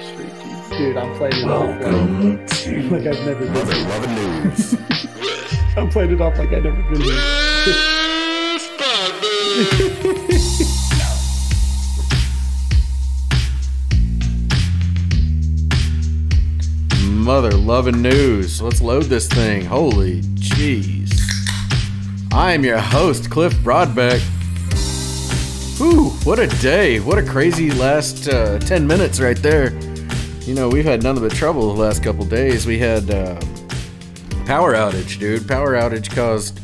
Street, dude. Dude, I'm playing it off like, like I've never been here. Loving news. I'm playing it off like I've never been here. Mother loving news. Let's load this thing. Holy jeez. I am your host, Cliff Broadbeck. Whew, what a day. What a crazy last uh, 10 minutes right there. You know, we've had none of the trouble the last couple days. We had um, power outage, dude. Power outage caused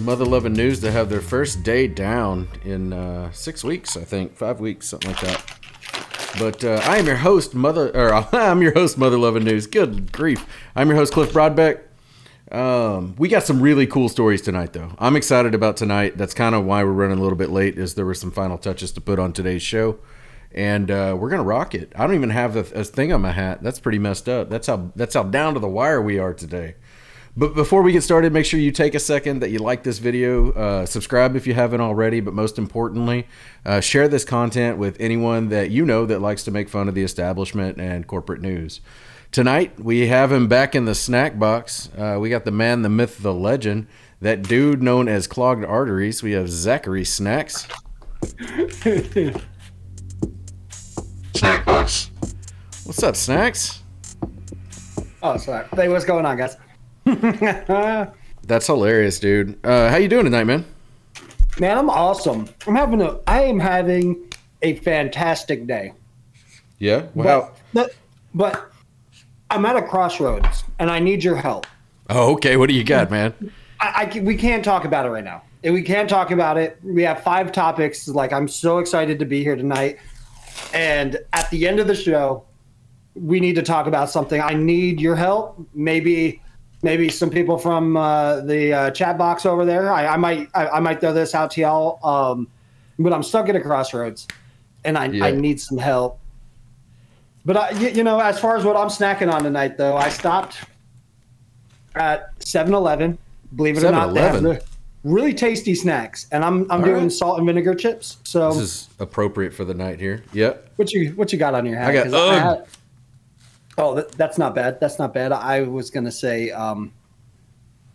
Mother Loving News to have their first day down in uh, six weeks, I think. Five weeks, something like that. But uh, I am your host, Mother, or I'm your host, Mother Loving News. Good grief. I'm your host, Cliff Broadbeck. Um, we got some really cool stories tonight, though. I'm excited about tonight. That's kind of why we're running a little bit late, is there were some final touches to put on today's show, and uh, we're gonna rock it. I don't even have a, a thing on my hat. That's pretty messed up. That's how that's how down to the wire we are today. But before we get started, make sure you take a second that you like this video, uh, subscribe if you haven't already, but most importantly, uh, share this content with anyone that you know that likes to make fun of the establishment and corporate news. Tonight, we have him back in the snack box. Uh, we got the man, the myth, the legend, that dude known as Clogged Arteries. We have Zachary Snacks. What's up, Snacks? Oh, sorry. Hey, what's going on, guys? That's hilarious, dude. Uh, how you doing tonight, man? Man, I'm awesome. I'm having a I am having a fantastic day. Yeah. Well, But, but I'm at a crossroads and I need your help. oh, okay. What do you got, man? I, I we can't talk about it right now. And we can't talk about it. We have five topics. Like I'm so excited to be here tonight. And at the end of the show, we need to talk about something. I need your help. Maybe, maybe some people from uh, the uh, chat box over there. I, I might, I, I might throw this out to y'all. Um, but I'm stuck at a crossroads, and I, Yeah. I need some help. But I, you, you know, as far as what I'm snacking on tonight, though, I stopped at 7-Eleven. Believe it or not, they have 7-Eleven? the really tasty snacks, and I'm I'm All doing right. salt and vinegar chips. So This is appropriate for the night here. Yep. what you what you got on your hat? I got UGG. Had- oh, that, that's not bad. That's not bad. I was gonna say, um,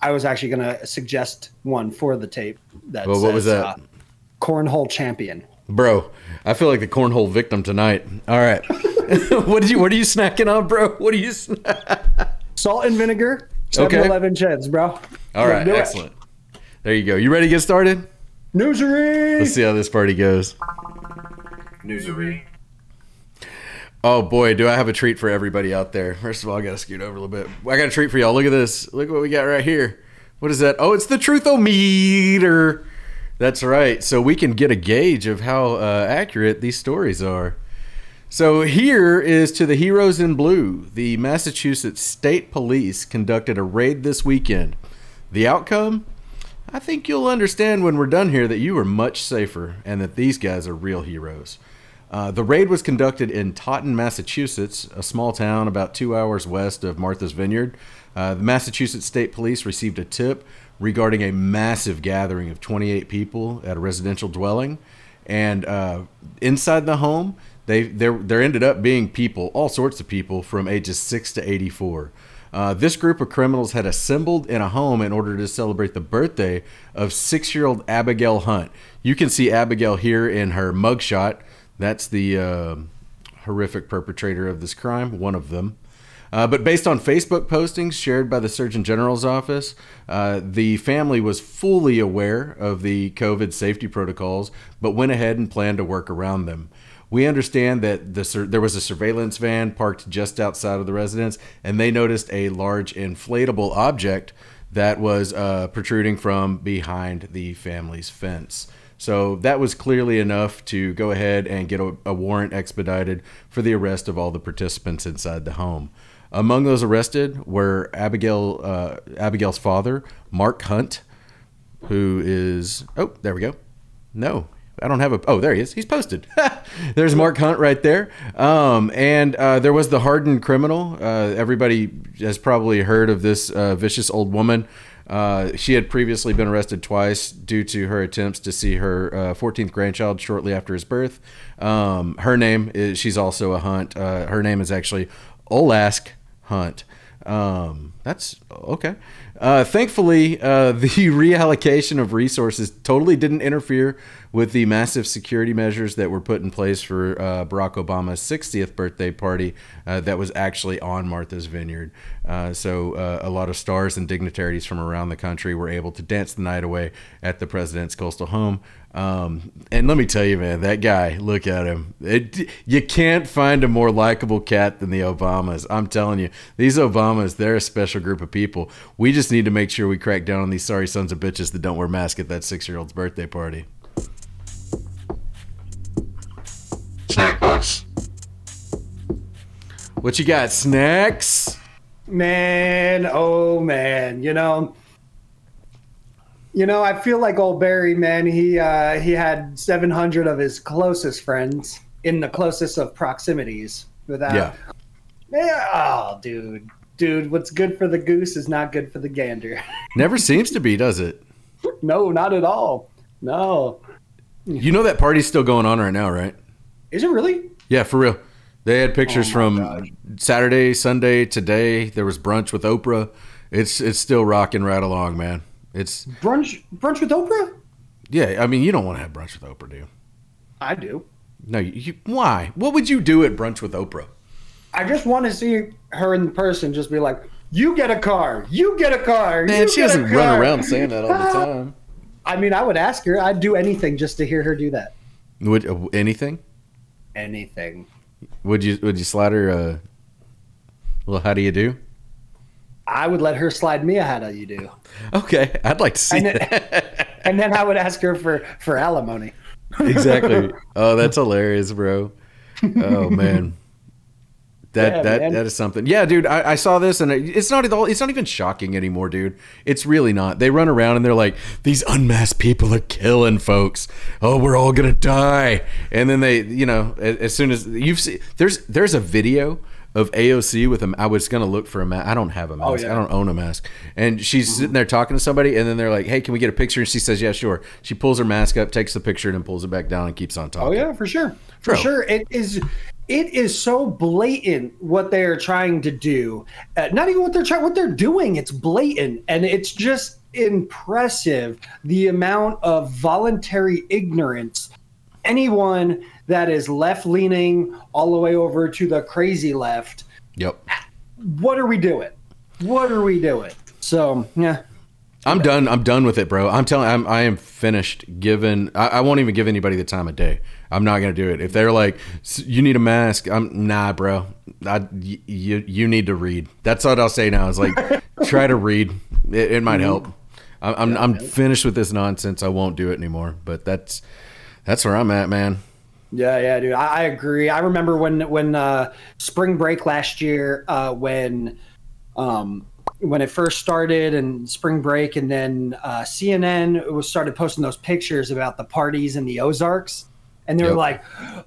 I was actually gonna suggest one for the tape. That Well, what was says, that? Uh, cornhole champion. Bro, I feel like the cornhole victim tonight. All right. what did you what are you snacking on, bro? What are you sna- Salt and vinegar. Okay. 7-Eleven chips, bro. All right, Do it. excellent. There you go. You ready to get started? Newsery. Let's see how this party goes. Newsery. Oh boy, do I have a treat for everybody out there. First of all, I gotta scoot over a little bit. I got a treat for y'all. Look at this. Look what we got right here. What is that? Oh, it's the truthometer. That's right. So we can get a gauge of how uh, accurate these stories are. So here is to the heroes in blue. The Massachusetts State Police conducted a raid this weekend. The outcome? I think you'll understand when we're done here that you are much safer and that these guys are real heroes. Uh, the raid was conducted in Taunton, Massachusetts, a small town about two hours west of Martha's Vineyard. Uh, the Massachusetts State Police received a tip regarding a massive gathering of 28 people at a residential dwelling, and uh, inside the home, they there there ended up being people, all sorts of people from ages six to 84. Uh, this group of criminals had assembled in a home in order to celebrate the birthday of six-year-old Abigail Hunt. You can see Abigail here in her mugshot. That's the uh, horrific perpetrator of this crime, one of them. Uh, but based on Facebook postings shared by the Surgeon General's office, uh, the family was fully aware of the COVID safety protocols, but went ahead and planned to work around them. We understand that the sur- there was a surveillance van parked just outside of the residence, and they noticed a large inflatable object that was uh, protruding from behind the family's fence. So that was clearly enough to go ahead and get a, a warrant expedited for the arrest of all the participants inside the home. Among those arrested were Abigail, uh, Abigail's father, Mark Hunt, who is oh, there we go. No, I don't have a. Oh, there he is. He's posted. There's Mark Hunt right there. Um, and uh, there was the hardened criminal. Uh, everybody has probably heard of this uh, vicious old woman Uh, she had previously been arrested twice due to her attempts to see her uh, 14th grandchild shortly after his birth. Um, her name is, she's also a Hunt. Uh, her name is actually Olask Hunt. Um, that's okay. Uh, thankfully, uh, the reallocation of resources totally didn't interfere with the massive security measures that were put in place for uh, Barack Obama's 60th birthday party uh, that was actually on Martha's Vineyard. Uh, so, uh, a lot of stars and dignitaries from around the country were able to dance the night away at the president's coastal home. Um, and let me tell you, man, that guy, look at him. It, you can't find a more likable cat than the Obamas. I'm telling you, these Obamas, they're a special group of people. We just need to make sure we crack down on these sorry sons of bitches that don't wear masks at that six year old's birthday party. Snack box. What you got, snacks? Man, oh man, you know, you know, I feel like old Barry, man. He uh, he had seven hundred of his closest friends in the closest of proximities. Without, Yeah. yeah, oh, dude, dude, what's good for the goose is not good for the gander. Never seems to be, does it? no, not at all. No, You know that party's still going on right now, right? is it really? Yeah, for real. They had pictures Oh from gosh. Saturday, Sunday, today. There was brunch with Oprah. It's it's still rocking right along, man. It's Brunch, brunch with Oprah. yeah. I mean, you don't want to have brunch with Oprah, do you? I do. No, you, you why? What would you do at brunch with Oprah? I just want to see her in person. Just be like, "You get a car. You get a car." Man, she doesn't run car." around saying that all the time. I mean, I would ask her. I'd do anything just to hear her do that. Would uh, anything? Anything. Would you would you slide her a well? How do you do? I would let her slide me a how do you do, Okay, I'd like to see And then- that. and then I would ask her for for alimony. exactly. Oh, that's hilarious, bro. Oh man. That Yeah, that man. that is something. Yeah, dude. I, I saw this and it's not at all. It's not even shocking anymore, dude. It's really not. They run around and they're like, these unmasked people are killing folks. Oh, we're all gonna die. And then they, you know, as, as soon as you've seen, there's there's a video of AOC with a. I was gonna look for a mask. I don't have a mask. yeah. I don't own a mask. And she's sitting there talking to somebody, and then they're like, "Hey, can we get a picture?" And she says, "Yeah, sure." She pulls her mask up, takes the picture, and then pulls it back down and keeps on talking. Oh yeah, for sure, for Bro. sure. It is. It is so blatant what they are trying to do. Uh, not even what they're trying, what they're doing. It's blatant, and it's just impressive the amount of voluntary ignorance anyone that is left leaning all the way over to the crazy left. Yep. What are we doing? What are we doing? So yeah, I'm done. I'm done with it, bro. I'm telling. I'm. I am finished. Given. I, I won't even give anybody the time of day. I'm not gonna do it. If they're like, "S- you need a mask. I'm nah, bro. I, y- you you need to read. That's what I'll say now. Is like, try to read. It, it might mm-hmm. help. I'm I'm, I'm finished with this nonsense. I won't do it anymore. But that's that's where I'm at, man. Yeah, yeah, dude. I, I agree. I remember when when uh, spring break last year, uh, when um, when it first started and spring break, and then uh, CNN was started posting those pictures about the parties in the Ozarks, and they were Yep. like,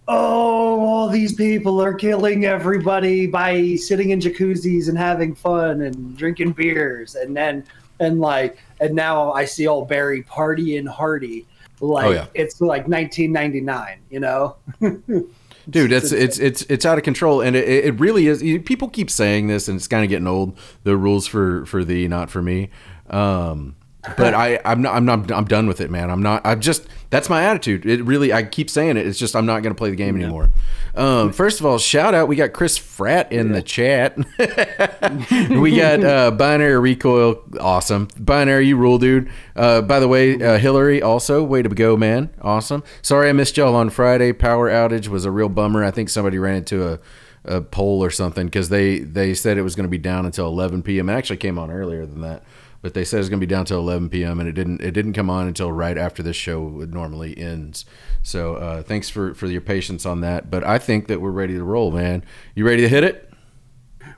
"Oh, all these people are killing everybody by sitting in jacuzzis and having fun and drinking beers," and then and like and now I see old Barry partying hardy. Like Oh, yeah. it's like 1999, you know. dude it's it's it's it's out of control and it, it really is people keep saying this and it's kind of getting old the rules for for thee not for me um but i i'm not i'm not i'm done with it man. I'm not i'm just that's my attitude. It really i keep saying it. It's just i'm not going to play the game anymore. Um first of all shout out we got chris frat in the chat. We got uh binary recoil awesome. Binary you rule dude. Uh by the way uh, hillary also way to go man. Awesome. Sorry i missed y'all on friday. Power outage was a real bummer. I think somebody ran into a a pole or something because they they said it was going to be down until 11 p.m. It actually came on earlier than that, but they said it's going to be down until 11 p.m. and it didn't it didn't come on until right after this show would normally ends. So uh, thanks for for your patience on that. But I think that we're ready to roll, man. You ready to hit it?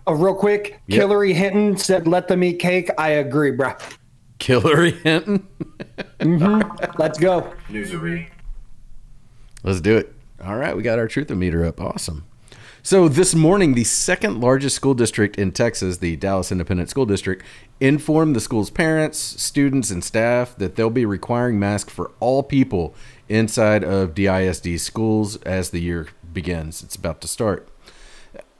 Uh, real quick, Yep. Hillary Hinton said, "Let them eat cake." I agree, bruh. Hillary Hinton. Mhm. Let's go. Newsery. Let's do it. All right, we got our truth meter up. Awesome. So this morning, the second largest school district in Texas, the Dallas Independent School District, informed the school's parents, students, and staff that they'll be requiring masks for all people inside of DISD schools as the year begins. It's about to start.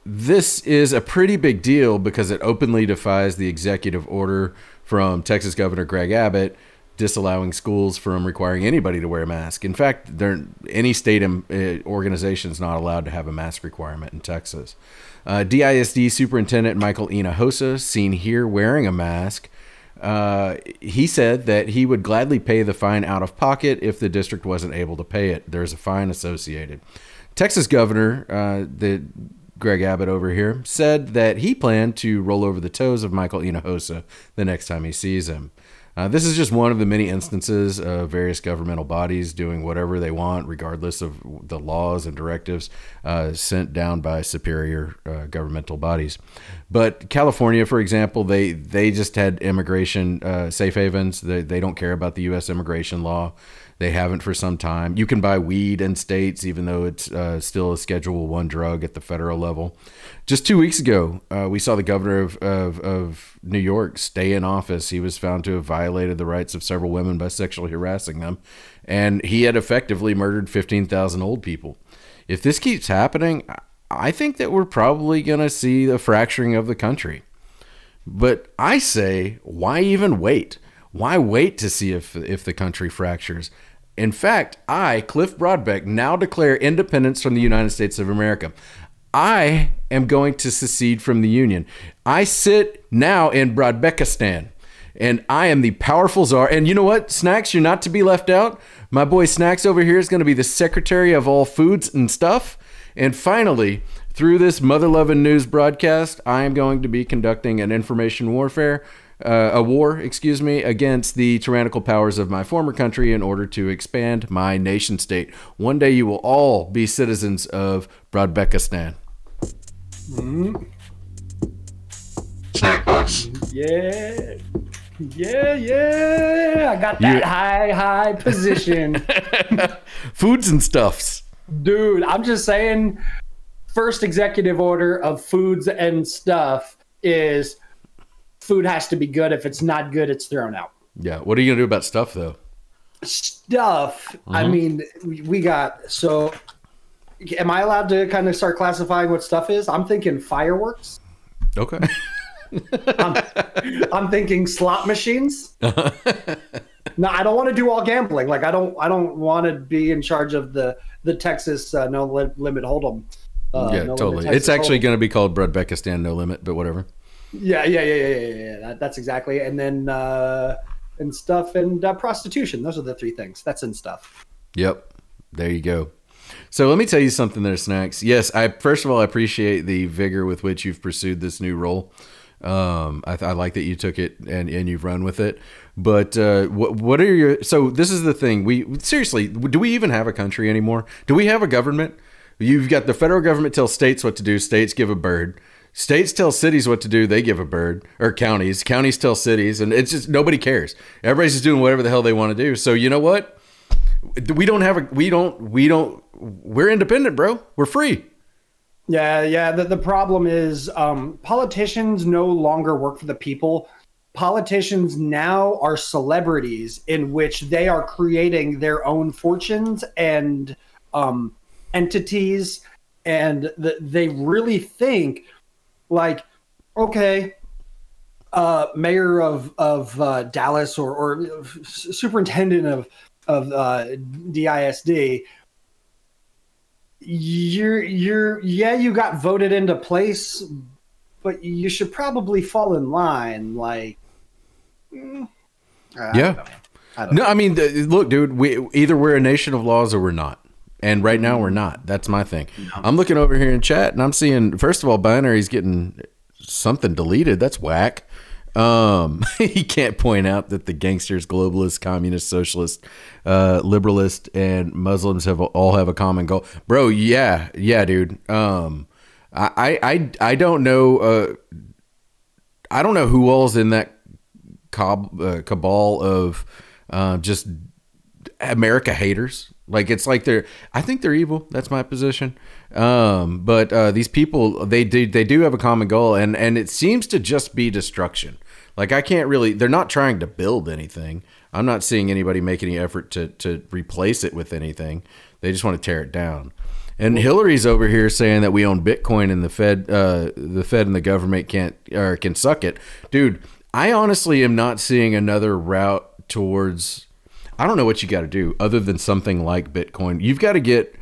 This is a pretty big deal because it openly defies the executive order from Texas Governor Greg Abbott disallowing schools from requiring anybody to wear a mask. In fact, there any state um, uh, organization is not allowed to have a mask requirement in Texas. Uh, DISD Superintendent Michael Hinojosa, seen here wearing a mask, uh, he said that he would gladly pay the fine out of pocket if the district wasn't able to pay it. There's a fine associated. Texas Governor, uh, the Greg Abbott over here, said that he planned to roll over the toes of Michael Hinojosa the next time he sees him. Uh, this is just one of the many instances of various governmental bodies doing whatever they want, regardless of the laws and directives uh, sent down by superior uh, governmental bodies. But California, for example, they they just had immigration uh, safe havens. They, they don't care about the U.S. immigration law. They haven't for some time. You can buy weed in states, even though it's uh, still a Schedule One drug at the federal level. Just two weeks ago, uh, we saw the governor of, of, of New York stay in office. He was found to have violated the rights of several women by sexually harassing them, and he had effectively murdered 15,000 old people. If this keeps happening, I think that we're probably going to see the fracturing of the country. But I say, why even wait? Why wait to see if if the country fractures? In fact, I, Cliff Broadbeck, now declare independence from the United States of America. I am going to secede from the Union. I sit now in Broadbeckistan, and I am the powerful czar. And you know what, Snacks, you're not to be left out. My boy Snacks over here is going to be the secretary of all foods and stuff. And finally, through this mother loving news broadcast, I am going to be conducting an information warfare uh, a war, excuse me, against the tyrannical powers of my former country in order to expand my nation state. One day you will all be citizens of Broadbeckistan. Mm-hmm. Yeah. Yeah, yeah. I got that You- high, high position. Foods and stuffs. Dude, I'm just saying, first executive order of foods and stuff is food has to be good. If it's not good, it's thrown out. Yeah. What are you going to do about stuff, though? Stuff, I Mm-hmm. mean, we- got so. Am I allowed to kind of start classifying what stuff is? I'm thinking fireworks. Okay. I'm, I'm thinking slot machines. no, I don't want to do all gambling. Like I don't, I don't want to be in charge of the the Texas uh, no li- limit hold'em. Uh, yeah, no totally. It's actually going to be called Broadbeckistan No Limit, but whatever. Yeah, yeah, yeah, yeah, yeah, yeah. That, that's exactly. And then uh, and stuff and uh, prostitution. Those are the three things. That's in stuff. Yep. There you go. So let me tell you something there, Snacks. Yes, I first of all I appreciate the vigor with which you've pursued this new role. Um, I, I like that you took it and, and you've run with it. But uh, what what are your so this is the thing we seriously do we even have a country anymore? Do we have a government? You've got the federal government tell states what to do. States give a bird. States tell cities what to do. They give a bird. Or counties. Counties tell cities, and it's just nobody cares. Everybody's just doing whatever the hell they want to do. So you know what? we don't have a we don't we don't we're independent bro we're free Yeah, yeah. The, the problem is um, politicians no longer work for the people. Politicians now are celebrities in which they are creating their own fortunes and um, entities, and th- they really think like, okay, uh, mayor of of uh, Dallas or or superintendent of of uh, DISD you're you're yeah you got voted into place but you should probably fall in line like mm, Yeah. know. I no i mean look dude we either we're a nation of laws or we're not and right now we're not. That's my thing. I'm looking over here in chat and i'm seeing first of all binary's getting something deleted. That's whack. Um he can't point out that the gangsters globalists communist socialist uh liberalist and muslims have all have a common goal. Bro yeah yeah dude. Um i i i, I don't know uh i don't know who all's in that cob, uh, cabal of uh, just America haters. Like it's like they're. I think they're evil. That's my position. Um, but uh, these people, they do they do have a common goal, and and it seems to just be destruction. Like I can't really. They're not trying to build anything. I'm not seeing anybody make any effort to to replace it with anything. They just want to tear it down. And Hillary's over here saying that we own Bitcoin and the Fed, uh, the Fed and the government can't or can suck it, dude. I honestly am not seeing another route towards. I don't know what you got to do other than something like Bitcoin. You've got to get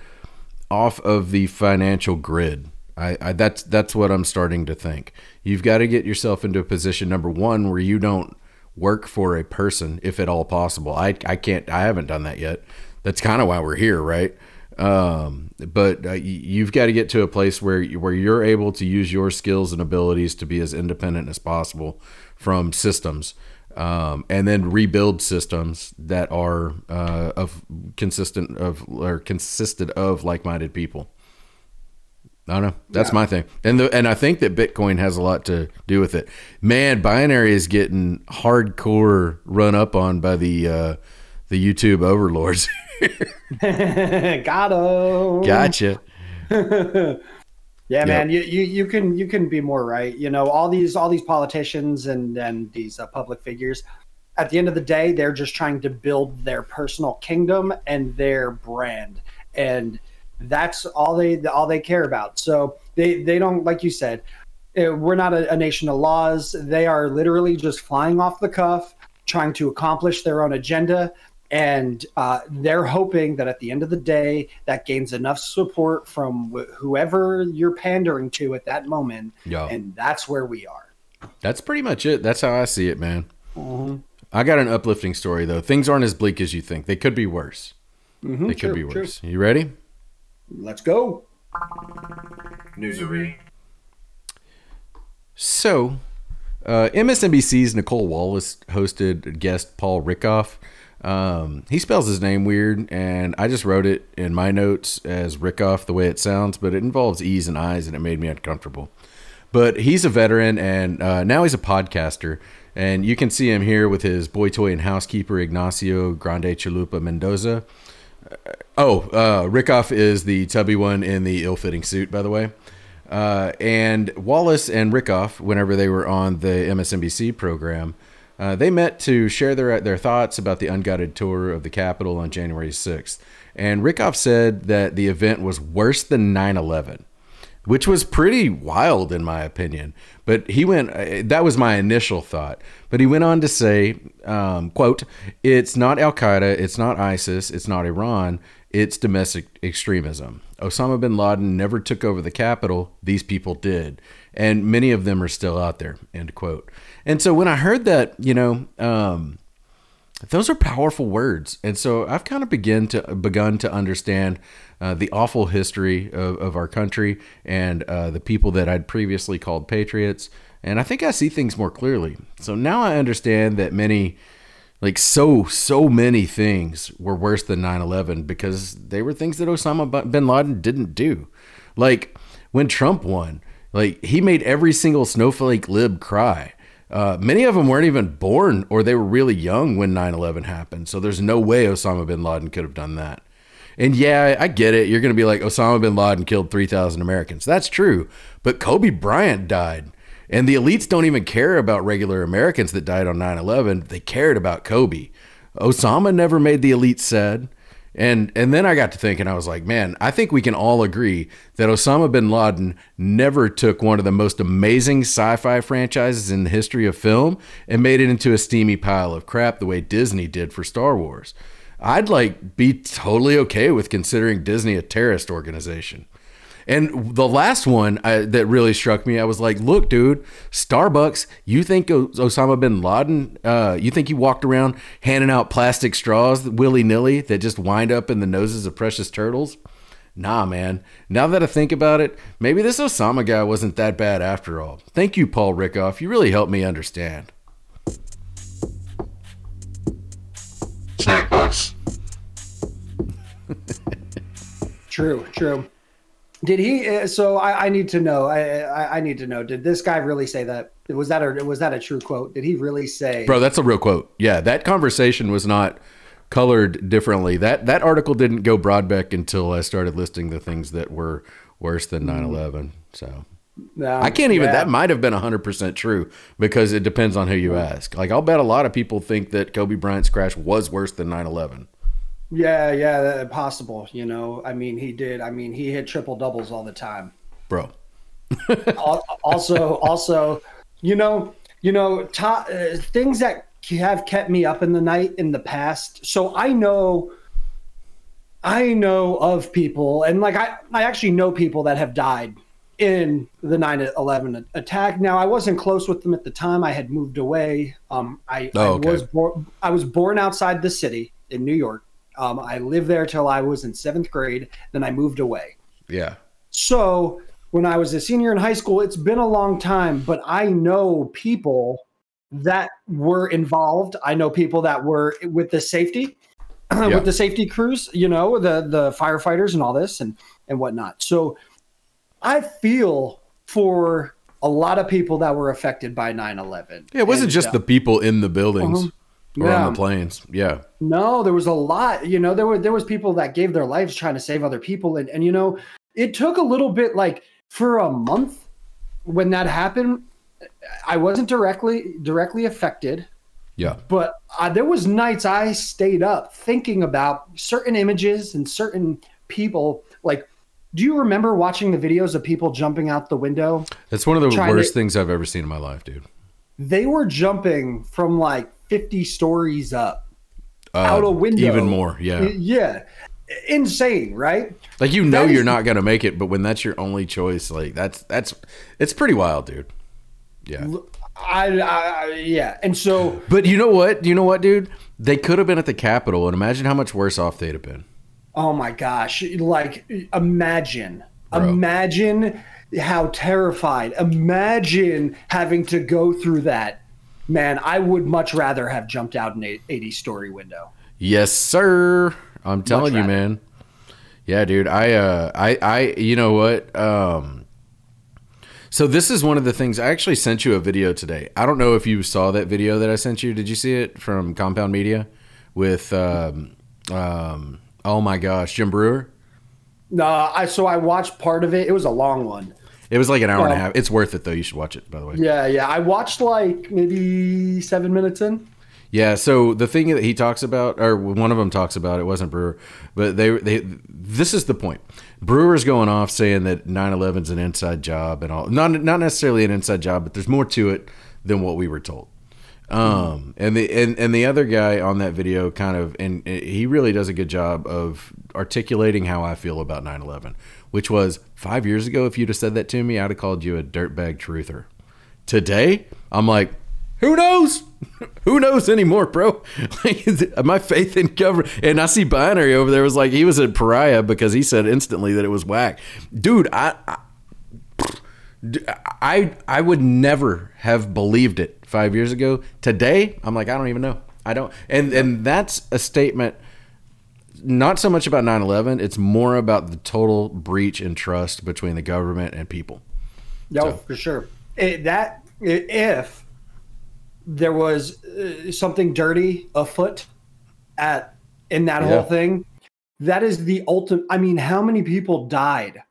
off of the financial grid. I, I that's that's what I'm starting to think. You've got to get yourself into a position number one where you don't work for a person, if at all possible. I I can't. I haven't done that yet. That's kind of why we're here, right? Um, but uh, you've got to get to a place where where you're able to use your skills and abilities to be as independent as possible from systems, um, and then rebuild systems that are uh, of consistent of or consisted of like-minded people. I don't know. That's Yeah. my thing, and the, and I think that Bitcoin has a lot to do with it. Man, binary is getting hardcore run up on by the uh, the YouTube overlords. Got him. gotcha. Yeah, man, you, you you can you can be more right. You know, all these all these politicians and and these uh, public figures. At the end of the day, they're just trying to build their personal kingdom and their brand, and that's all they all they care about. So they they don't like you said. uh, We're not a, a nation of laws. They are literally just flying off the cuff, trying to accomplish their own agenda and uh, they're hoping that at the end of the day that gains enough support from wh- whoever you're pandering to at that moment Yeah. and that's where we are That's pretty much it. That's how I see it, man. I got an uplifting story though. Things aren't as bleak as you think. They could be worse. they could true, be true. worse. You ready? let's go Newsary. So, uh, MSNBC's Nicolle Wallace hosted guest Paul Rieckhoff. Um, he spells his name weird, and I just wrote it in my notes as Rickoff the way it sounds, but it involves E's and I's, and it made me uncomfortable. But he's a veteran, and uh, now he's a podcaster. And you can see him here with his boy toy and housekeeper Ignacio Grande Chalupa Mendoza. Oh, uh, Rieckhoff is the tubby one in the ill-fitting suit, by the way. Uh, and Wallace and Rieckhoff, whenever they were on the MSNBC program, uh, they met to share their their thoughts about the unguided tour of the Capitol on January 6th. And Rieckhoff said that the event was worse than 9/11 which was pretty wild in my opinion. But he went, uh, that was my initial thought. But he went on to say, um, quote, it's not Al Qaeda, it's not ISIS, it's not Iran, it's domestic extremism. Osama bin Laden never took over the Capitol, these people did. And many of them are still out there, end quote. And so when I heard that, you know, um, those are powerful words. And so i've kind of begin to begun to understand uh, the awful history of, of our country and uh, the people that i'd previously called patriots. And i think i see things more clearly. So now i understand that many like so so many things were worse than 9-11 because they were things that osama bin laden didn't do. Like when trump won like he made every single snowflake lib cry uh, many of them weren't even born or they were really young when 9-11 happened. So there's no way osama bin laden could have done that. And yeah i get it. You're going to be like osama bin laden killed 3000 americans. That's true. But kobe bryant died. And the elites don't even care about regular americans that died on 9-11 they cared about kobe. Osama never made the elites sad and and then I got to thinking, I was like, man, I think we can all agree that Osama bin Laden never took one of the most amazing sci-fi franchises in the history of film and made it into a steamy pile of crap the way Disney did for Star Wars. I'd like be totally okay with considering Disney a terrorist organization. And the last one I, that really struck me, I was like, "Look, dude, Starbucks. You think Osama bin Laden? Uh, you think he walked around handing out plastic straws willy nilly that just wind up in the noses of precious turtles? Nah, man. Now that I think about it, maybe this Osama guy wasn't that bad after all. Thank you, Paul Rieckhoff. You really helped me understand. Snack box. true true did he uh, so I, I need to know I, I i need to know did this guy really say that was that a was that a true quote did he really say Bro, that's a real quote. Yeah, that conversation was not colored differently. That that article didn't go Broadbeck until I started listing the things that were worse than 9/11. So No, I can't even. yeah. That might have been 100 percent true because it depends on who you ask. Like I'll bet a lot of people think that Kobe Bryant's crash was worse than 9/11. Yeah, yeah, that- possible. You know, I mean, he did. I mean, he hit triple doubles all the time. Bro, also, also, you know, you know, uh, things that have kept me up in the night in the past. So I know, I know of people, and like I, I actually know people that have died in the 9-11 attack. Now I wasn't close with them at the time. I had moved away. Um, I, Oh, okay. I was born. I was born outside the city in New York. Um, I lived there till I was in seventh grade. Then I moved away. yeah, So when I was a senior in high school, it's been a long time, but I know people that were involved. I know people that were with the safety, Yeah. with the safety crews, you know, the the firefighters and all this and and whatnot. So I feel for a lot of people that were affected by 9-11. yeah. It wasn't And, just uh, the people in the buildings Uh-huh. Or Yeah. on the planes. Yeah, No, there was a lot. You know, there were there was people that gave their lives trying to save other people, and and you know, it took a little bit like for a month when that happened. I wasn't directly directly affected, yeah. but uh, there was nights I stayed up thinking about certain images and certain people. Like, do you remember watching the videos of people jumping out the window? It's one of the Trying to- worst things I've ever seen in my life, dude. They were jumping from like fifty stories up Uh, out a window. Even more, yeah. Yeah, insane, right? Like you know That is- you're not gonna make it, but when that's your only choice, like that's that's it's pretty wild, dude. Yeah. I, I yeah, and so But you know what? You know what, dude? They could have been at the Capitol, and imagine how much worse off they'd have been. oh my gosh, like imagine, Bro. imagine how terrified. Imagine having to go through that. Man, I would much rather have jumped out an 80 story window. Yes, sir. I'm telling you, man. Yeah, dude. I, uh, I, I, you know what? Um, so this is one of the things. I actually sent you a video today. I don't know if you saw that video that I sent you. Did you see it from Compound Media with, um, um, oh my gosh, Jim Breuer? No, I so I watched part of it. It was a long one. It was like an hour and a half. It's worth it though. You should watch it, by the way. Yeah, yeah. I watched like maybe seven minutes in. Yeah. So the thing that he talks about, or one of them talks about, it wasn't Breuer, but they they. This is the point. Breuer's going off saying that 9/11's an inside job and all. Not not necessarily an inside job, but there's more to it than what we were told. Um, and the and, and the other guy on that video kind of and he really does a good job of articulating how I feel about 9/11, which was five years ago. If you'd have said that to me, I'd have called you a dirtbag truther. Today, I'm like, who knows? Who knows anymore, bro? My faith in government. And I see Binary over there was like, he was a pariah because he said instantly that it was whack. Dude, I, I I I would never have believed it five years ago. Today, I'm like, I don't even know. I don't, and and that's a statement. Not so much about 9/11. It's more about the total breach in trust between the government and people. No, So- for sure. It, that if there was uh, something dirty afoot at in that Yeah. whole thing, that is the ultimate. I mean, how many people died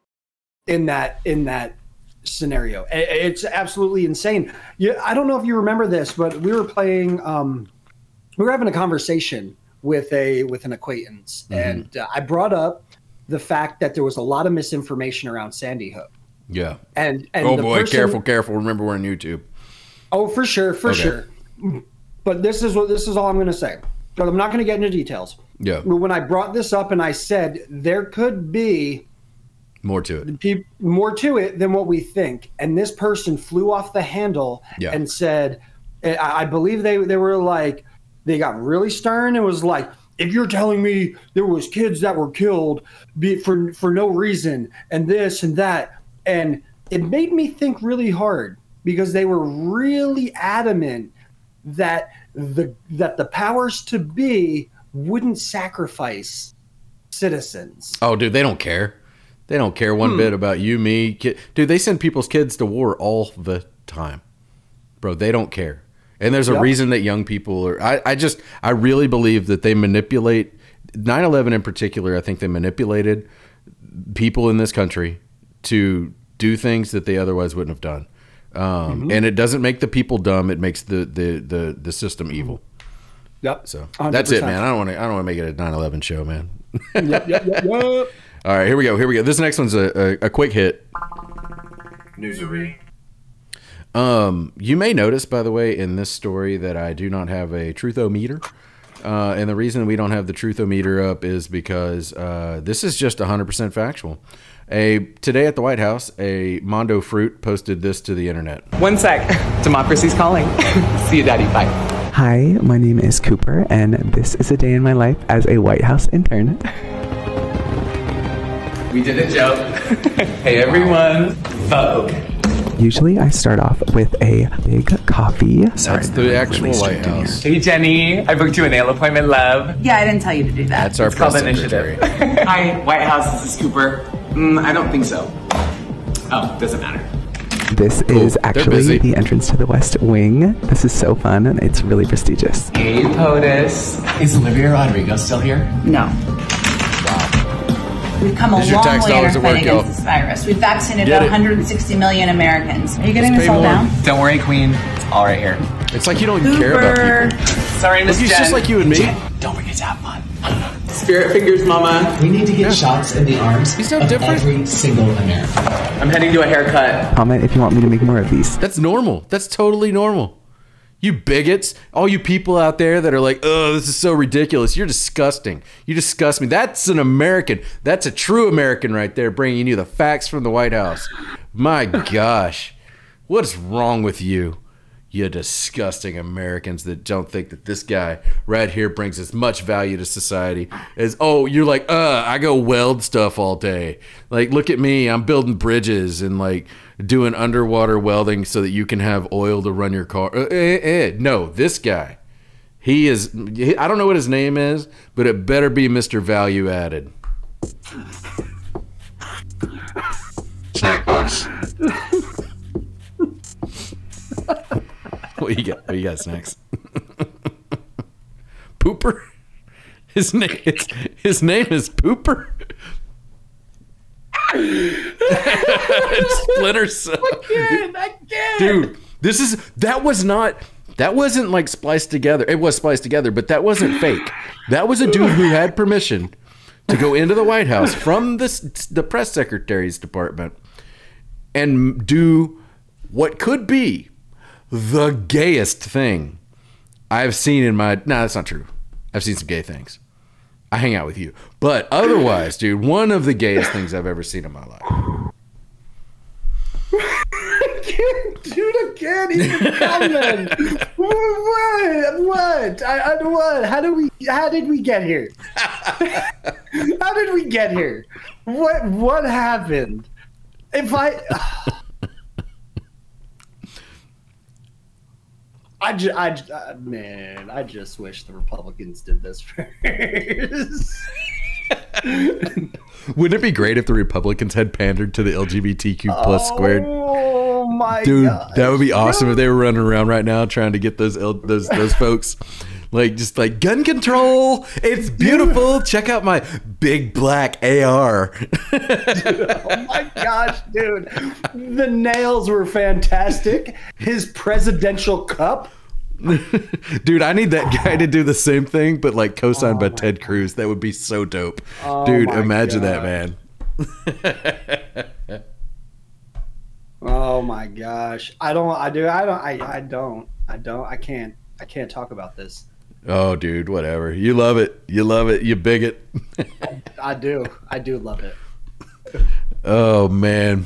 in that in that scenario? It's absolutely insane. Yeah, I don't know if you remember this, but we were playing. Um, we were having a conversation with a with an acquaintance, Mm-hmm. and uh, I brought up the fact that there was a lot of misinformation around Sandy Hook. Yeah. And, and Oh boy, person- careful, careful. Remember we're on YouTube. Oh, for sure, for Okay. sure. But this is what this is all I'm going to say. But I'm not going to get into details. Yeah. When I brought this up and I said there could be More to it. peop more to it than what we think, and this person flew off the handle Yeah. and said, I, I believe they they were like they got really stern. It was like if you're telling me there was kids that were killed for for no reason and this and that, and it made me think really hard because they were really adamant that the that the powers to be wouldn't sacrifice citizens. Oh, dude, they don't care. They don't care Hmm. one bit about you, me, kid. Dude, they send people's kids to war all the time, bro. They don't care, and there's a Yep. reason that young people are. I, I just, I really believe that they manipulate 9/11 in particular. I think they manipulated people in this country to do things that they otherwise wouldn't have done. Um, And it doesn't make the people dumb; it makes the the the, the system evil. Yep. So that's 100%. it, man. I don't want to. I don't want to make it a 9/11 show, man. yep, yep, yep, yep. All right, here we go. Here we go. This next one's a, a, a quick hit. Newsery. Um, you may notice, by the way, in this story that I do not have a truthometer. Uh, and the reason we don't have the truthometer up is because uh, this is just 100% factual. A today at the White House, a Mondo Fruit posted this to the internet. One sec. Democracy's calling. See you, Daddy. Bye. Hi, my name is Cooper, and this is a day in my life as a White House intern. We did a joke. hey, everyone. Vogue. Usually, I start off with a big coffee. Sorry, That's the actual White House. Hey, Jenny. I booked you a nail appointment, love. Yeah, I didn't tell you to do that. That's our It's called press initiative. Hi, White House. This is Cooper. Mm, I don't think so. Oh, doesn't matter. This is They're actually busy. the entrance to the West Wing. This is so fun, and it's really prestigious. Hey, POTUS. Is Olivia Rodrigo still here? No. We've come a These long tax way in our fight against this virus. We've vaccinated Get it. 160 million Americans. Are you getting Let's this all more. down? Don't worry, Queen. It's all right here. It's like you don't care about Cooper. people. Sorry, Miss Look, he's Jen. just like you and me. Don't forget to have fun. Spirit fingers, Mama. We need to get shots in the arms He's no of different. every single American. I'm heading to a haircut. Comment if you want me to make more of these. That's normal. That's totally normal. You bigots, all you people out there that are like, oh, this is so ridiculous. You're disgusting. You disgust me. That's an American. That's a true American right there, bringing you the facts from the White House. My gosh. What's wrong with you? You disgusting Americans that don't think that this guy right here brings as much value to society as, oh, you're like, uh, I go weld stuff all day. Like, look at me. I'm building bridges and like doing underwater welding so that you can have oil to run your car. Uh, eh, eh. No, this guy. He is, he- I don't know what his name is, but it better be Mr. Value Added. Snack box. What you got? What you got, snacks? Pooper. His name. His name is Pooper. Splinter Cell. Dude, this is that was not that wasn't like spliced together. It was spliced together, but that wasn't fake. That was a dude who had permission to go into the White House from this the press secretary's department and do what could be the gayest thing I've seen in my. No, that's not true. I've seen some gay things. I hang out with you, but otherwise, dude, one of the gayest things I've ever seen in my life. Dude, I can't even comment. what? What? I, I, what? How did we? How did we get here? how did we get here? What? What happened? If I, I just, I ju- uh, man, I just wish the Republicans did this first. Wouldn't it be great if the Republicans had pandered to the LGBTQ plus squared? Oh my Dude, god, that would be awesome if they were running around right now trying to get those L- those those folks like just like gun control. It's beautiful. Check out my big black AR. Oh my gosh, dude. The nails were fantastic. His presidential cup. Dude, I need that guy to do the same thing, but like co-signed Oh by Ted Cruz. That would be so dope. Oh dude, my imagine that, man. Oh my gosh. I don't I do I don't I, I don't. I don't I can't I can't talk about this. Oh, dude, whatever. You love it. You love it. You bigot. I do. I do love it. Oh man,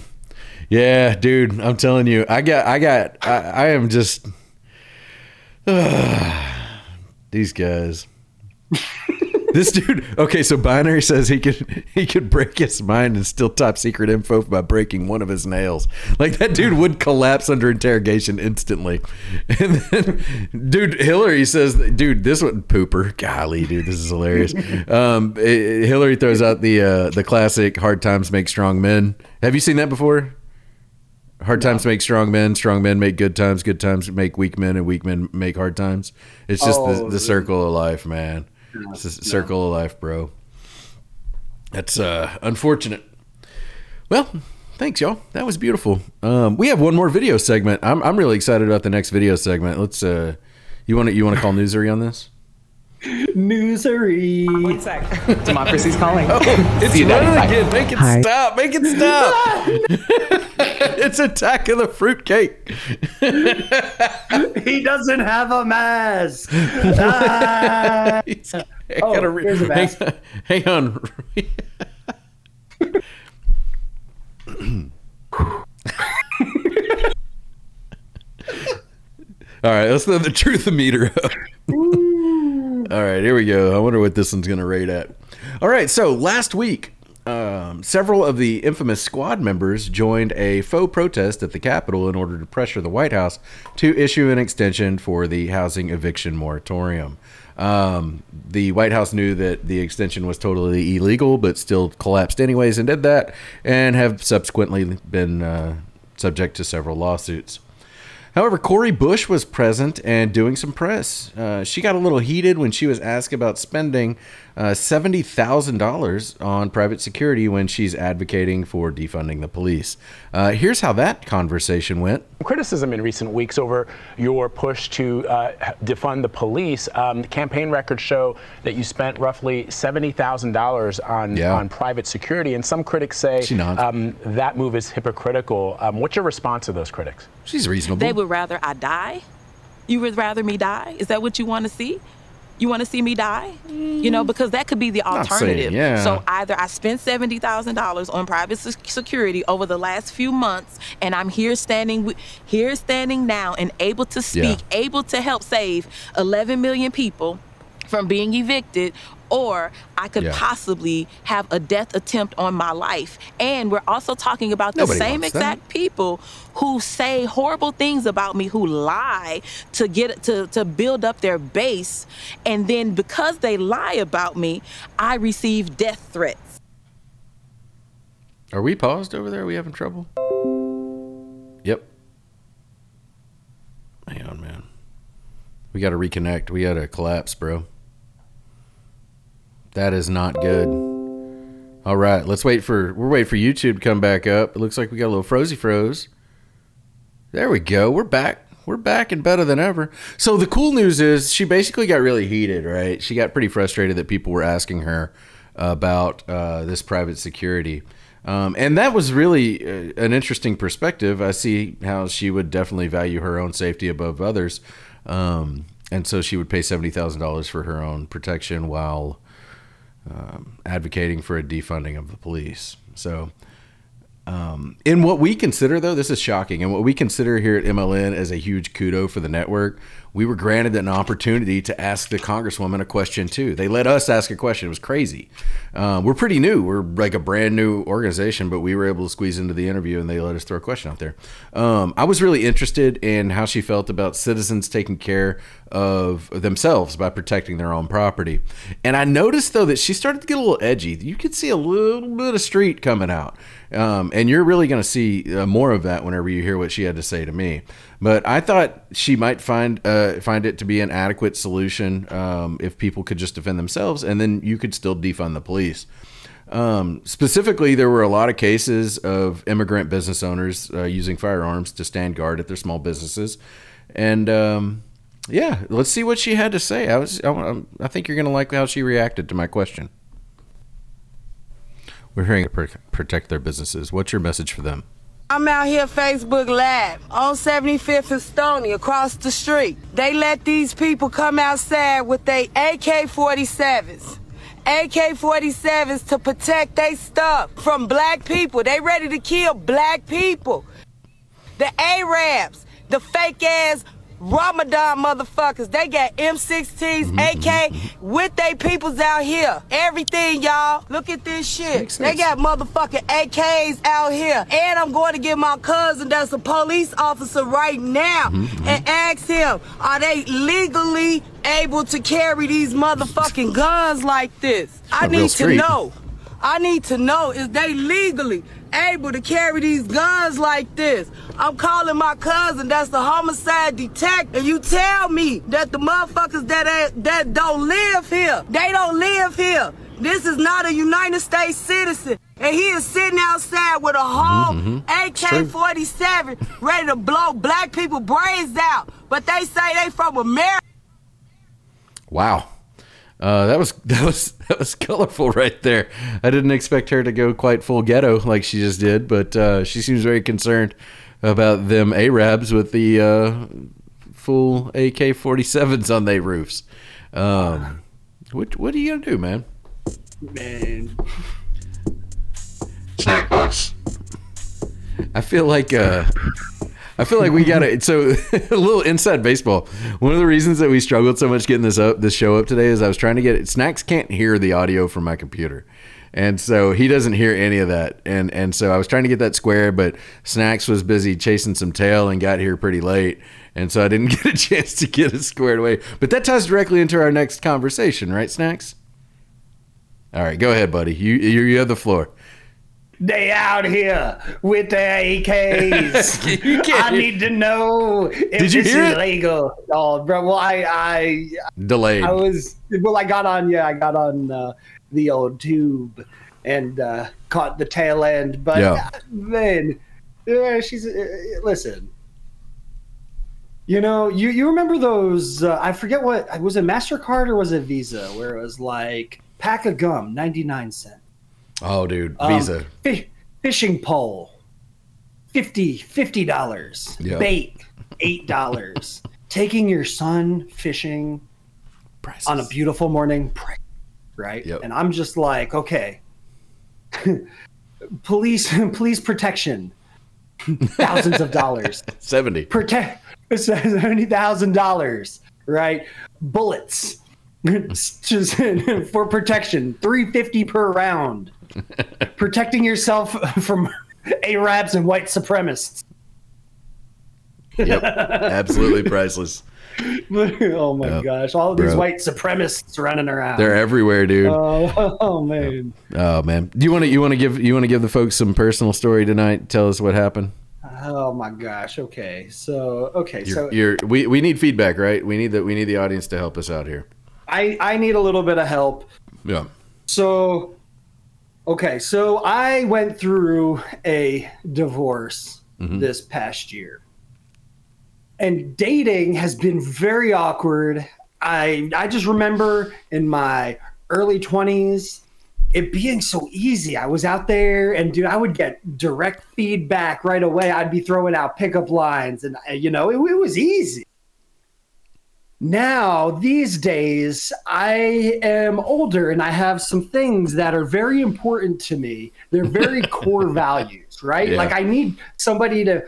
yeah, dude. I'm telling you, I got, I got, I, I am just these guys. this dude. Okay, so binary says he could he could break his mind and steal top secret info by breaking one of his nails. Like that dude would collapse under interrogation instantly. And then, dude, Hillary says, "Dude, this one pooper. Golly, dude, this is hilarious." Um, eh, Hillary throws out the uh, the classic "Hard times make strong men." Have you seen that before? Hard times make strong men. Strong men make good times. Good times make weak men, and weak men make hard times. It's just the, Oh, the circle of life, man. It's the circle of life, bro. That's uh, unfortunate. Well, Thanks, y'all. That was beautiful. Um, we have one more video segment. I'm I'm really excited about the next video segment. Let's uh, you want to you want to call Newsery on this? Newsery. One sec. Democracy's calling. It's See running again. Make it Hi. stop. Make it stop. it's Attack of the Fruitcake. He doesn't have a mask. Ah. Oh, re- here's a hang, mask. hang on. All right, let's throw the truth meter up. All right, here we go. I wonder what this one's going to rate at. All right, so last week, um, several of the infamous squad members joined a faux protest at the Capitol in order to pressure the White House to issue an extension for the housing eviction moratorium. Um, the White House knew that the extension was totally illegal, but still collapsed anyways and did that, and have subsequently been uh, subject to several lawsuits. However, Cori Bush was present and doing some press. Uh, she got a little heated when she was asked about spending uh, $70,000 on private security when she's advocating for defunding the police. Uh, here's how that conversation went. criticism in recent weeks over your push to uh, defund the police. Um, campaign records show that you spent roughly seventy thousand dollars on Yeah. on private security, and some critics say um, that move is hypocritical. Um, what's your response to those critics? She's reasonable. They would rather I die. You would rather me die? Is that what you want to see? You want to see me die? You know, mm. because that could be the Not saying, alternative. yeah. So either I spent seventy thousand dollars on private security over the last few months, and I'm here standing, here standing now, and able to speak, able to help save eleven million people from being evicted. Or I could Yeah. possibly have a death attempt on my life. And we're also talking about the Nobody same wants that. exact people who say horrible things about me, who lie to get to to build up their base, and then because they lie about me, I receive death threats. Are we paused over there? Are we having trouble? Yep. Hang on, man. We got to reconnect. We got to collapse, bro. That is not good. All right, let's wait for we're waiting for YouTube to come back up. It looks like we got a little frozy froze. There we go. We're back. We're back and better than ever. So the cool news is she basically got really heated, right? She got pretty frustrated that people were asking her about uh, this private security. Um, and that was really uh, an interesting perspective. I see how she would definitely value her own safety above others. Um, and so she would pay $70,000 for her own protection while um, advocating for a defunding of the police. So, um, in what we consider, though, this is shocking, and what we consider here at MLN as a huge kudo for the network, we were granted an opportunity to ask the Congresswoman a question too. They let us ask a question. It was crazy. Uh, we're pretty new. We're like a brand new organization, but we were able to squeeze into the interview, and they let us throw a question out there. Um, I was really interested in how she felt about citizens taking care of themselves by protecting their own property. And I noticed though that she started to get a little edgy. You could see a little bit of street coming out. Um, and you're really going to see uh, more of that whenever you hear what she had to say to me. But I thought she might find uh, find it to be an adequate solution um, if people could just defend themselves, and then you could still defund the police. Um, specifically, there were a lot of cases of immigrant business owners uh, using firearms to stand guard at their small businesses, and um, yeah, let's see what she had to say. I was, I, I think you're going to like how she reacted to my question. We're hearing to protect their businesses. What's your message for them? I'm out here Facebook Live on 75th and Stony across the street. They let these people come outside with their AK-47s. AK-47s to protect their stuff from black people. They ready to kill black people. The Arabs, the fake ass Ramadan motherfuckers, they got M16s, AK with they peoples out here. Everything, y'all. Look at this shit. They got motherfucking AKs out here. And I'm going to get my cousin that's a police officer right now and ask him, are they legally able to carry these motherfucking guns like this? I need to know. I need to know is they legally able to carry these guns like this? I'm calling my cousin that's the homicide detective, and you tell me that the motherfuckers that ain't- that don't live here, they don't live here. This is not a United States citizen. And he is sitting outside with a whole mm-hmm. AK 47 ready to blow black people brains out. But they say they from America. Wow. Uh, that was that was that was colorful right there. I didn't expect her to go quite full ghetto like she just did, but uh, she seems very concerned about them Arabs with the uh, full AK 47s on their roofs. Um, what what are you gonna do, man? Man, Snack box. I feel like uh, I feel like we got it. so a little inside baseball. One of the reasons that we struggled so much getting this up this show up today is I was trying to get Snacks can't hear the audio from my computer. And so he doesn't hear any of that. And and so I was trying to get that square, but Snacks was busy chasing some tail and got here pretty late. And so I didn't get a chance to get it squared away. But that ties directly into our next conversation, right, Snacks? All right, go ahead, buddy. You you, you have the floor. They out here with their AKs. You can't I need to know if Did you this hear is it? legal. Oh, bro. Well, I, I, Delayed. I was. Well, I got on. Yeah, I got on uh, the old tube and uh, caught the tail end. But Yeah. uh, man, uh, she's. Uh, listen. You know, you, you remember those? Uh, I forget what was it, Mastercard or was it Visa, where it was like pack of gum, ninety nine cent. Oh, dude, Um, Visa. fi- fishing pole, 50 dollars. Yeah. Bait, eight dollars. Taking your son fishing Prices. on a beautiful morning, right? Yep. And I'm just like, okay, police, police protection, thousands of dollars. seventy. Protect seventy thousand dollars, right? Bullets. Just for protection, three fifty per round. Protecting yourself from Arabs and white supremacists. Yep, absolutely priceless. oh my gosh, all of these white supremacists running around. They're everywhere, dude. Oh, oh man. Oh, oh man, do you want to you want to give you want to give the folks some personal story tonight? Tell us what happened. Oh my gosh. Okay. So okay. You're, so you're we we need feedback, right? We need that we need the audience to help us out here. I I need a little bit of help. Yeah. So okay. So I went through a divorce mm-hmm. this past year, and dating has been very awkward. I I just remember in my early twenties it being so easy. I was out there and dude, I would get direct feedback right away. I'd be throwing out pickup lines and you know, it, it was easy. Now, these days, I am older and I have some things that are very important to me. They're very core values, right? Yeah. Like I need somebody to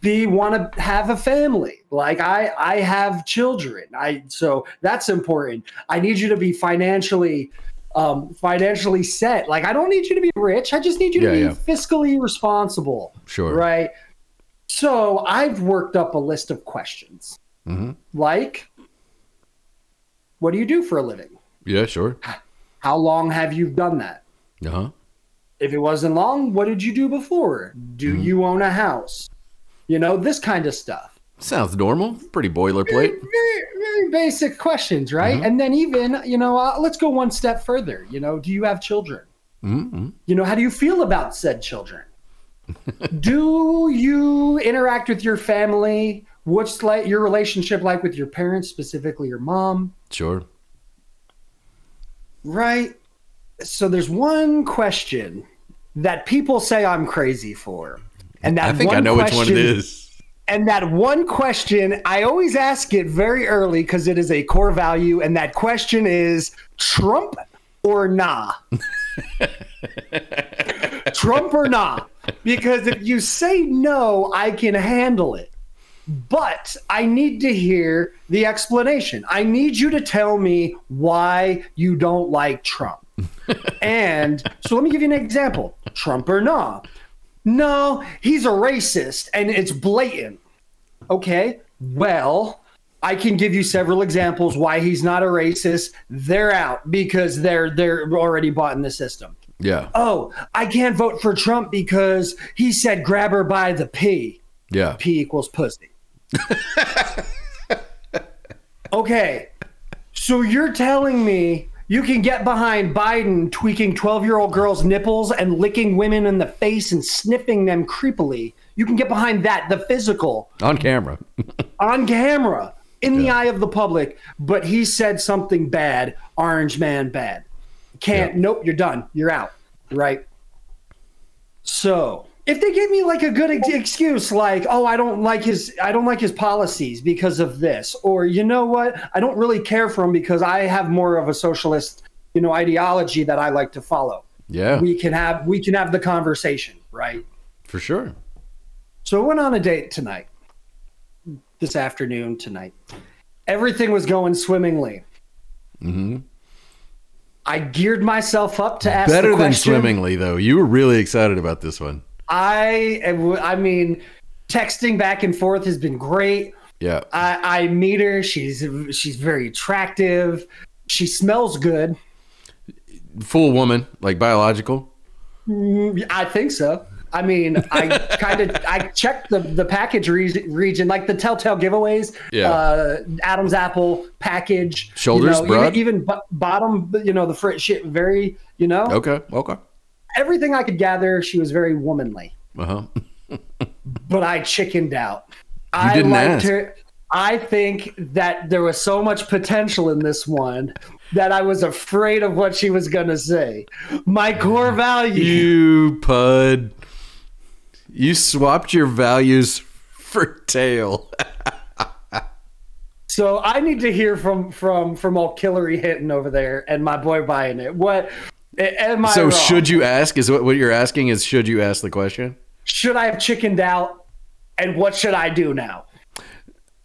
be want to have a family. Like I I have children. I so that's important. I need you to be financially um financially set. Like I don't need you to be rich. I just need you to be yeah. fiscally responsible. Sure. Right? So, I've worked up a list of questions. Hmm Like what do you do for a living? Yeah, sure. How long have you done that? Uh huh. If it wasn't long, what did you do before? Do Mm-hmm. you own a house? You know, this kind of stuff. Sounds normal. Pretty boilerplate. Very, very basic questions, right? Mm-hmm. And then even, you know, uh, let's go one step further. You know, do you have children? hmm You know, how do you feel about said children? do you interact with your family? What's like your relationship like with your parents, specifically your mom? Sure. Right. So there's one question that people say I'm crazy for. And that I think I one know which one it question- is. And that one question, I always ask it very early because it is a core value. And that question is Trump or nah? Trump or nah? Because if you say no, I can handle it. But I need to hear the explanation. I need you to tell me why you don't like Trump. and so let me give you an example Trump or nah? No, he's a racist and it's blatant. Okay, well, I can give you several examples why he's not a racist. They're out because they're they're already bought in the system. Yeah. Oh, I can't vote for Trump because he said grab her by the P. Yeah. P equals pussy. okay. So you're telling me You can get behind Biden tweaking 12 year old girls' nipples and licking women in the face and sniffing them creepily. You can get behind that, the physical, On camera. on camera, in the eye of the public. But he said something bad, Orange Man bad. Can't, Yeah. nope, you're done. You're out. Right? So if they give me like a good ex- excuse, like, oh, I don't like his, I don't like his policies because of this, or you know what, I don't really care for him because I have more of a socialist, you know, ideology that I like to follow. Yeah, We can have, we can have the conversation, right? for sure. So I went on a date tonight, this afternoon tonight. Everything was going swimmingly. mm-hmm I geared myself up to ask Better than swimmingly, though. You were really excited about this one. I, I mean, texting back and forth has been great. Yeah. I, I meet her. She's she's very attractive. She smells good. Full woman, like biological. Mm, I think so. I mean, I kind of I checked the the package re- region, like the telltale giveaways. Yeah. Uh, Adam's apple package. Shoulders, you know, even, even bo- bottom. You know, the fr- shit. Very. You know. Okay. Okay. Everything I could gather, she was very womanly. Uh huh. but I chickened out. I didn't liked ask. her. I think that there was so much potential in this one that I was afraid of what she was going to say. My core value. You pud. You swapped your values for tail. So I need to hear from from from old Killery hitting over there and my boy buying it. What am I? so wrong? should you ask? Is what what you're asking is should you ask the question? should I have chickened out? And what should I do now?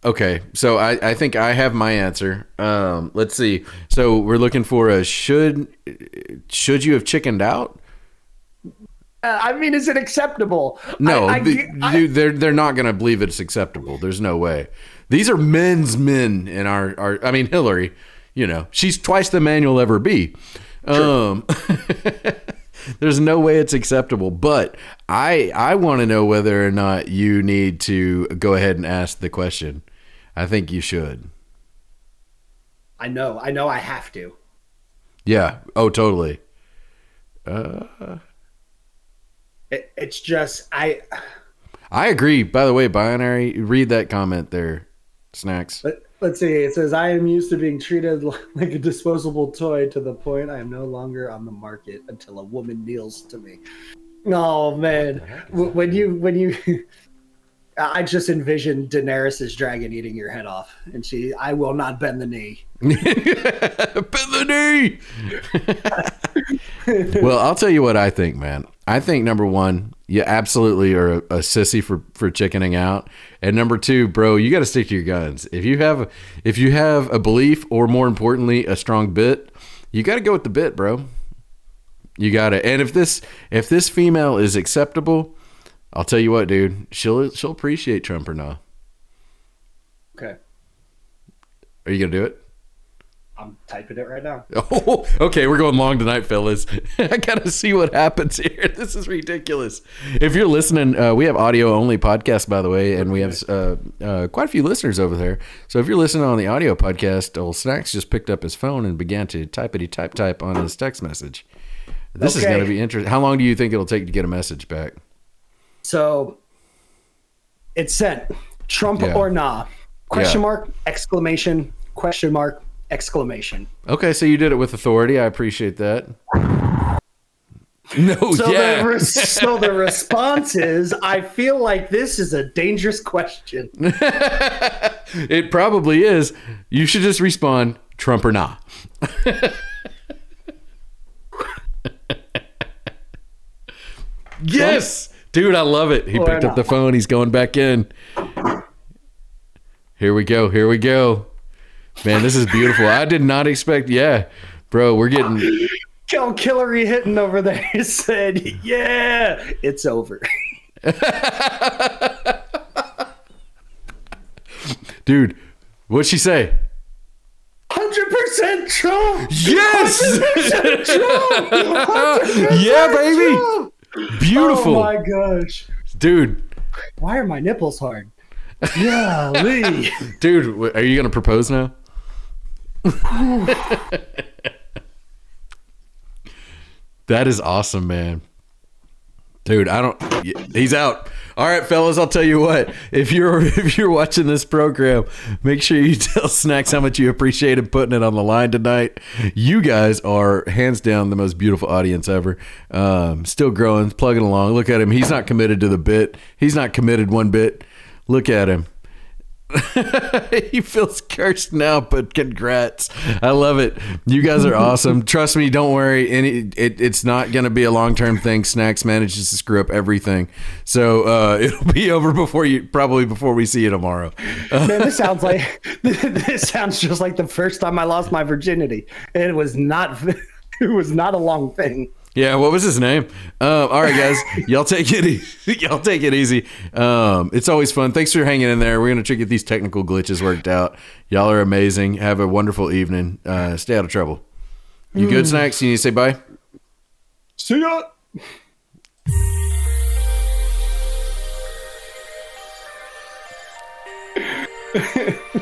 Okay, so I, I think I have my answer. Um, let's see. So we're looking for a should should you have chickened out? Uh, I mean, is it acceptable? No, I, I, the- I- they're they're not gonna believe it's acceptable. There's no way. These are men's men in our our. I mean, Hillary, you know, she's twice the man you'll ever be. Um, there's no way it's acceptable. But I I want to know whether or not you need to go ahead and ask the question. I think you should. I know. I know. I have to. Yeah. Oh, totally. Uh, It, it's just I. I agree. By the way, binary, read that comment there. Snacks. Let, let's see. It says, I am used to being treated like a disposable toy to the point I am no longer on the market until a woman kneels to me. Oh, man. When you, when you, I just envisioned Daenerys' dragon eating your head off. And she, I will not bend the knee. Bend the knee. well, I'll tell you what I think, man. I think number one, you absolutely are a, a sissy for for chickening out, and number two, bro, you got to stick to your guns. If you have if you have a belief, or more importantly, a strong bit, you got to go with the bit, bro. You got to. And if this if this female is acceptable, I'll tell you what, dude, she'll she'll appreciate Trump or not. Okay. Are you gonna do it? I'm typing it right now. Oh, okay, we're going long tonight, fellas. I gotta see what happens here. This is ridiculous. If you're listening, uh, we have audio only podcast, by the way, and we have uh, uh, quite a few listeners over there. So if you're listening on the audio podcast, old Snacks just picked up his phone and began to typety type type on his text message. This is gonna be interesting. How long do you think it'll take to get a message back? So it's sent. Trump Yeah. or nah? Question Yeah. mark, exclamation, question mark, exclamation. Okay, so you did it with authority. I appreciate that. No, So, yeah. the so the response is I feel like this is a dangerous question. it probably is. You should just respond Trump or nah. yes, dude, I love it. He Or picked up the phone. He's going back in. Here we go. Here we go. Man, this is beautiful. I did not expect. Yeah, bro, we're getting. Kel Killery hitting over there said, Yeah, it's over. Dude, what'd she say? 100% Trump! Yes! 100% Trump! 100% Yeah, baby! Beautiful. Oh my gosh. Dude, Why are my nipples hard? Yeah, Lee. dude, are you going to propose now? That is awesome, man. Dude, I don't. He's out. All right, fellas. I'll tell you what. If you're if you're watching this program, make sure you tell Snacks how much you appreciate him putting it on the line tonight. You guys are hands down the most beautiful audience ever. Um, still growing, plugging along. Look at him. He's not committed to the bit. He's not committed one bit. Look at him. he feels cursed now, but congrats. I love it. You guys are awesome. Trust me, don't worry. Any it, it's not going to be a long term thing. Snacks manages to screw up everything, so uh, it'll be over before you probably before we see you tomorrow. Man, this sounds like this sounds just like the first time I lost my virginity. It was not it was not a long thing. Yeah, what was his name? Um, all right, guys, y'all take it, e- y'all take it easy. Um, it's always fun. Thanks for hanging in there. We're gonna try to get these technical glitches worked out. Y'all are amazing. Have a wonderful evening. Uh, stay out of trouble. You good, Mm. snacks? You need to say bye. See ya.